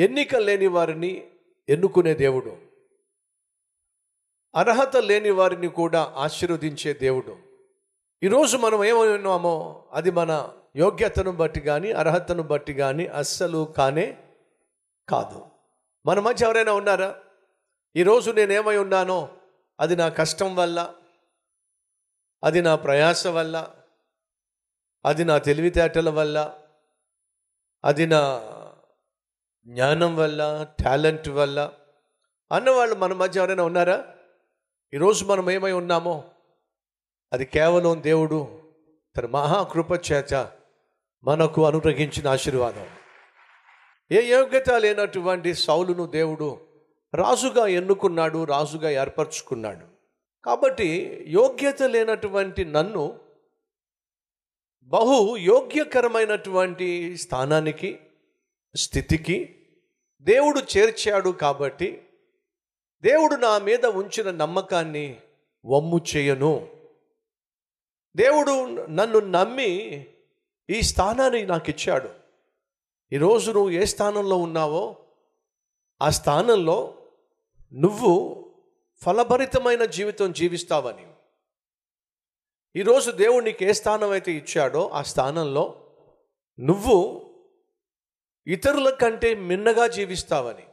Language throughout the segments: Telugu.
ఎన్నిక లేని వారిని ఎన్నుకునే దేవుడు. అర్హత లేని వారిని కూడా ఆశీర్వదించే దేవుడు. ఈరోజు మనం ఏమై ఉన్నామో అది మన యోగ్యతను బట్టి కానీ అర్హతను బట్టి కానీ అస్సలు కానే కాదు. మన మధ్య ఎవరైనా ఉన్నారా? ఈరోజు నేనేమై ఉన్నానో అది నా కష్టం వల్ల అది నా ప్రయాస వల్ల అది నా తెలివితేటల వల్ల అది నా జ్ఞానం వల్ల టాలెంట్ వల్ల. అన్నవాళ్ళు మన మధ్య ఎవరైనా ఉన్నారా? ఈరోజు మనం ఏమై ఉన్నామో? అది కేవలం దేవుడు తన మహాకృప చేత మనకు అనుగ్రహించిన ఆశీర్వాదం. ఏ యోగ్యత లేనటువంటి సౌలును దేవుడు రాజుగా ఎన్నుకున్నాడు రాజుగా ఏర్పరచుకున్నాడు. కాబట్టి యోగ్యత లేనటువంటి నన్ను బహు యోగ్యకరమైనటువంటి స్థానానికి స్థితికి దేవుడు చేర్చాడు కాబట్టి దేవుడు నా మీద ఉంచిన నమ్మకాన్ని వమ్ము చేయను. దేవుడు నన్ను నమ్మి ఈ స్థానాన్ని నాకు ఇచ్చాడు. ఈరోజు నువ్వు ఏ స్థానంలో ఉన్నావో ఆ స్థానంలో నువ్వు ఫలభరితమైన జీవితం జీవిస్తావని. ఈరోజు దేవుడు నీకు ఏ స్థానం అయితే ఇచ్చాడో ఆ స్థానంలో నువ్వు ఇతరుల కంటే మిన్నగా జీవిస్తావని.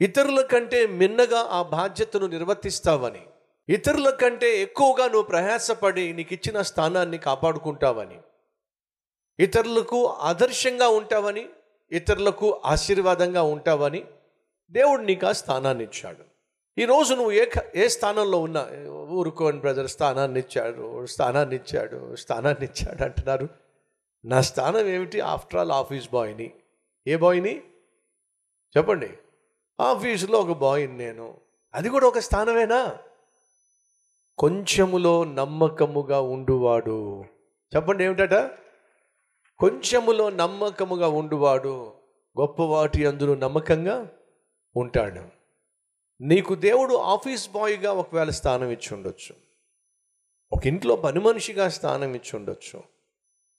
ఇతరుల కంటే మిన్నగా ఆ బాధ్యతను నిర్వర్తిస్తావని. ఇతరుల కంటే ఎక్కువగా నువ్వు ప్రయాసపడి నీకు ఇచ్చిన స్థానాన్ని కాపాడుకుంటావని. ఇతరులకు ఆదర్శంగా ఉంటావని ఇతరులకు ఆశీర్వాదంగా ఉంటావని దేవుడు నీకు ఆ స్థానాన్ని ఇచ్చాడు ఈరోజు నువ్వు ఏ ఏ స్థానంలో ఉన్నా ఊరుకోని బ్రదర్ స్థానాన్ని ఇచ్చాడు స్థానాన్ని ఇచ్చాడు స్థానాన్ని ఇచ్చాడు అంటున్నారు. నా స్థానం ఏమిటి? ఆఫ్టర్ ఆల్ ఆఫీస్ బాయ్ని ఏ బాయ్ని చెప్పండి. ఆఫీసులో ఒక బాయ్ని నేను. అది కూడా ఒక స్థానమేనా? కొంచెములో నమ్మకముగా ఉండువాడు. చెప్పండి ఏమిటట? కొంచెములో నమ్మకముగా ఉండువాడు గొప్పవాటి అందులో నమ్మకంగా ఉంటాడు. నీకు దేవుడు ఆఫీస్ బాయ్గా ఒకవేళ స్థానం ఇచ్చి ఉండొచ్చు. ఒక ఇంట్లో పని మనిషిగా స్థానం ఇచ్చి ఉండొచ్చు.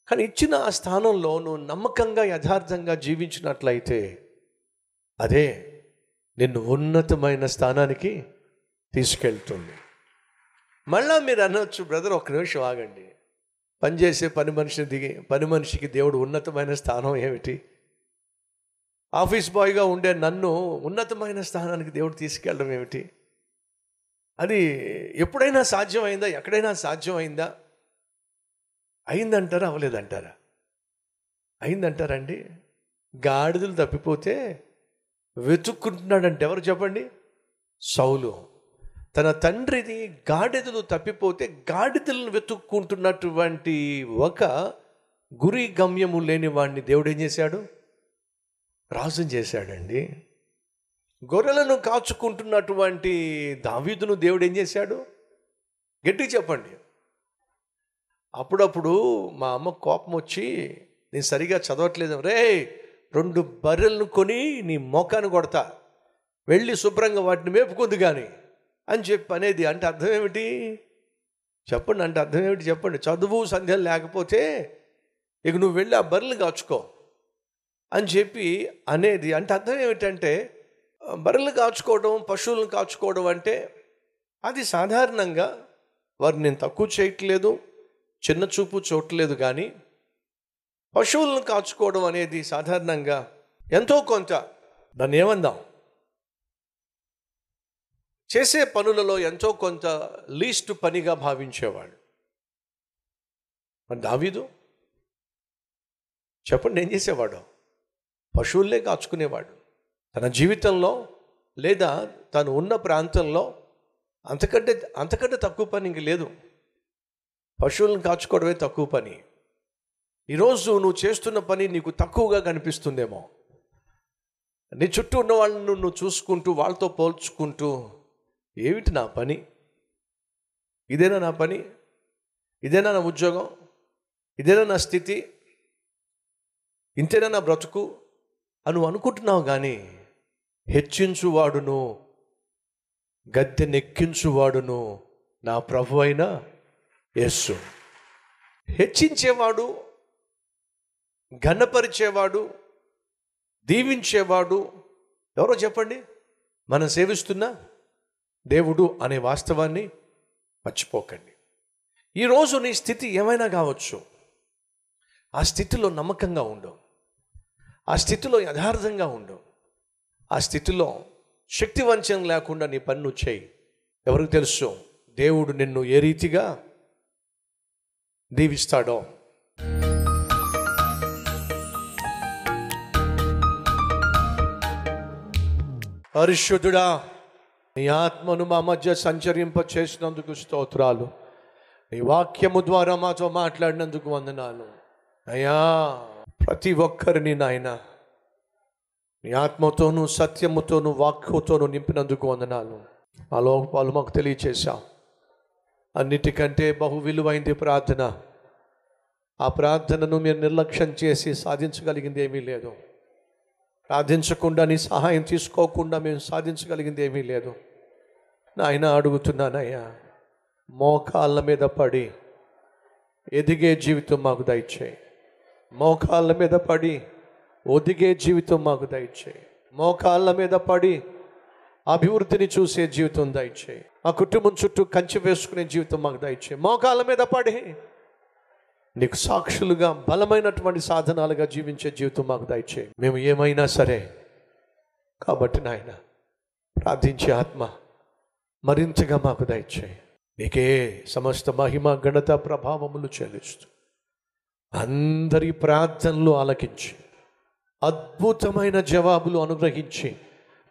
కానీ ఇచ్చిన ఆ స్థానంలో నువ్వు నమ్మకంగా యథార్థంగా జీవించినట్లయితే అదే నిన్ను ఉన్నతమైన స్థానానికి తీసుకెళ్తుంది. మళ్ళా మీరు అనొచ్చు బ్రదర్ ఒక నిమిషం ఆగండి. పనిచేసే పని మనిషిని దిగి పని మనిషికి దేవుడు ఉన్నతమైన స్థానం ఏమిటి? ఆఫీస్ బాయ్గా ఉండే నన్ను ఉన్నతమైన స్థానానికి దేవుడు తీసుకెళ్ళడం ఏమిటి? అది ఎప్పుడైనా సాధ్యమైందా? ఎక్కడైనా సాధ్యమైందా? అయిందంటారా అవలేదంటారా అయిందంటారండి? గాడిదలు తప్పిపోతే వెతుక్కుంటున్నాడంటే ఎవరు చెప్పండి? సౌలు. తన తండ్రిది గాడిదలు తప్పిపోతే గాడిదలను వెతుక్కుంటున్నటువంటి ఒక గురి గమ్యము లేని వాడిని దేవుడు ఏం చేశాడు? రాజుని చేశాడండి. గొర్రెలను కాచుకుంటున్నటువంటి దావీదును దేవుడు ఏం చేశాడు? గట్టిగా చెప్పండి. అప్పుడప్పుడు మా అమ్మ కోపం వచ్చి నేను సరిగా చదవట్లేదు. రే రెండు బర్రెలను కొని నీ మోకాన్ని కొడతా. వెళ్ళి శుభ్రంగా వాటిని మేపుకుంది కానీ అని చెప్పి అనేది అంటే అర్థం ఏమిటి? చెప్పండి. అంటే అర్థం ఏమిటి? చెప్పండి. చదువు సంధ్యలు లేకపోతే ఇక నువ్వు వెళ్ళి ఆ బర్రెలు కాచుకో అని చెప్పి అనేది అంటే అర్థం ఏమిటంటే బర్రెలు కాచుకోవడం పశువులను కాచుకోవడం అంటే అది సాధారణంగా వారిని నేను తక్కువ చేయట్లేదు. చిన్న చూపు చూడలేదు కానీ పశువులను కాచుకోవడం అనేది సాధారణంగా ఎంతో కొంత దాన్ని ఏమందాం? చేసే పనులలో ఎంతో కొంత లీస్ట్ పనిగా భావించేవాడు మరి దావీదు? చెప్పండి ఏం చేసేవాడు? పశువులే కాచుకునేవాడు. తన జీవితంలో లేదా తను ఉన్న ప్రాంతంలో అంతకంటే అంతకంటే తక్కువ పని ఇంక లేదు. పశువులను కాచుకోవడమే తక్కువ పని. ఈరోజు నువ్వు చేస్తున్న పని నీకు తక్కువగా కనిపిస్తుందేమో. నీ చుట్టూ ఉన్న వాళ్ళను నువ్వు చూసుకుంటూ వాళ్ళతో పోల్చుకుంటూ ఏమిటి నా పని? ఇదేనా నా పని? ఇదేనా నా ఉద్యోగం? ఇదేనా నా స్థితి? ఇంతేనా నా బ్రతుకు? అని నువ్వు అనుకుంటున్నావు కానీ హెచ్చించువాడును గద్దె నెక్కించువాడును నా ప్రభు అయినా యేస్సు హెచ్చించేవాడు ఘనపరిచేవాడు దీవించేవాడు. ఎవరో చెప్పండి? మనం సేవిస్తున్న దేవుడు అనే వాస్తవాన్ని మర్చిపోకండి. ఈరోజు నీ స్థితి ఏమైనా కావచ్చు. ఆ స్థితిలో నమ్మకంగా ఉండు. ఆ స్థితిలో యథార్థంగా ఉండు. ఆ స్థితిలో శక్తి వంచన లేకుండా నీ పన్ను చేయి. ఎవరికి తెలుసు? దేవుడు నిన్ను ఏ రీతిగా దీవిస్తాడో. పరిశుద్ధుడా నీ ఆత్మను మా మధ్య సంచరింప చేసినందుకు స్తోత్రాలు. నీ వాక్యము ద్వారా మాతో మాట్లాడినందుకు వందనాలు. అయ్యా ప్రతి ఒక్కరిని నాయన నీ ఆత్మతోనూ సత్యముతోనూ వాక్యతోనూ నింపినందుకు వందనాలు. ఆ లోపాలు మాకు తెలియచేశావు. అన్నిటికంటే బహు విలువైంది ప్రార్థన. ఆ ప్రార్థనను మీరు నిర్లక్ష్యం చేసి సాధించగలిగింది ఏమీ లేదు. ప్రార్థించకుండా నీ సహాయం తీసుకోకుండా మేము సాధించగలిగింది ఏమీ లేదు. నాయన అడుగుతున్నానయ్యా మోకాళ్ళ మీద పడి ఎదిగే జీవితం మాకు దయచేయి. మోకాళ్ళ మీద పడి ఒదిగే జీవితం మాకు దయచేయి. మోకాళ్ళ మీద పడి అభివృద్ధిని చూసే జీవితం దయచేయి. మా కుటుంబం చుట్టూ కంచె వేసుకునే జీవితం మాకు దయచే మోకాల మీద పడి నీకు సాక్షులుగా బలమైనటువంటి సాధనాలుగా జీవించే జీవితం మాకు దయచే మేము ఏమైనా సరే కాబట్టి నాయన ప్రార్థించే ఆత్మ మరింతగా మాకు దయచే నీకే సమస్త మహిమ గణత ప్రభావములు చెల్లిస్తూ అందరి ప్రార్థనలు ఆలకించి అద్భుతమైన జవాబులు అనుగ్రహించి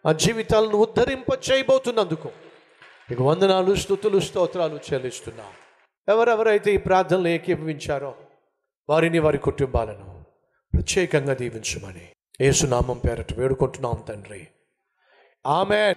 ఆ జీవితాలను ఉద్ధరింప చేయబోతున్నందుకు నీకు వందనాలు స్థుతులు స్తోత్రాలు చెల్లిస్తున్నాం. ఎవరెవరైతే ఈ ప్రార్థనలు ఏకీభవించారో వారిని వారి కుటుంబాలను ప్రత్యేకంగా దీవించమని ఏసునామం పేరట వేడుకుంటున్నాం తండ్రి. ఆమె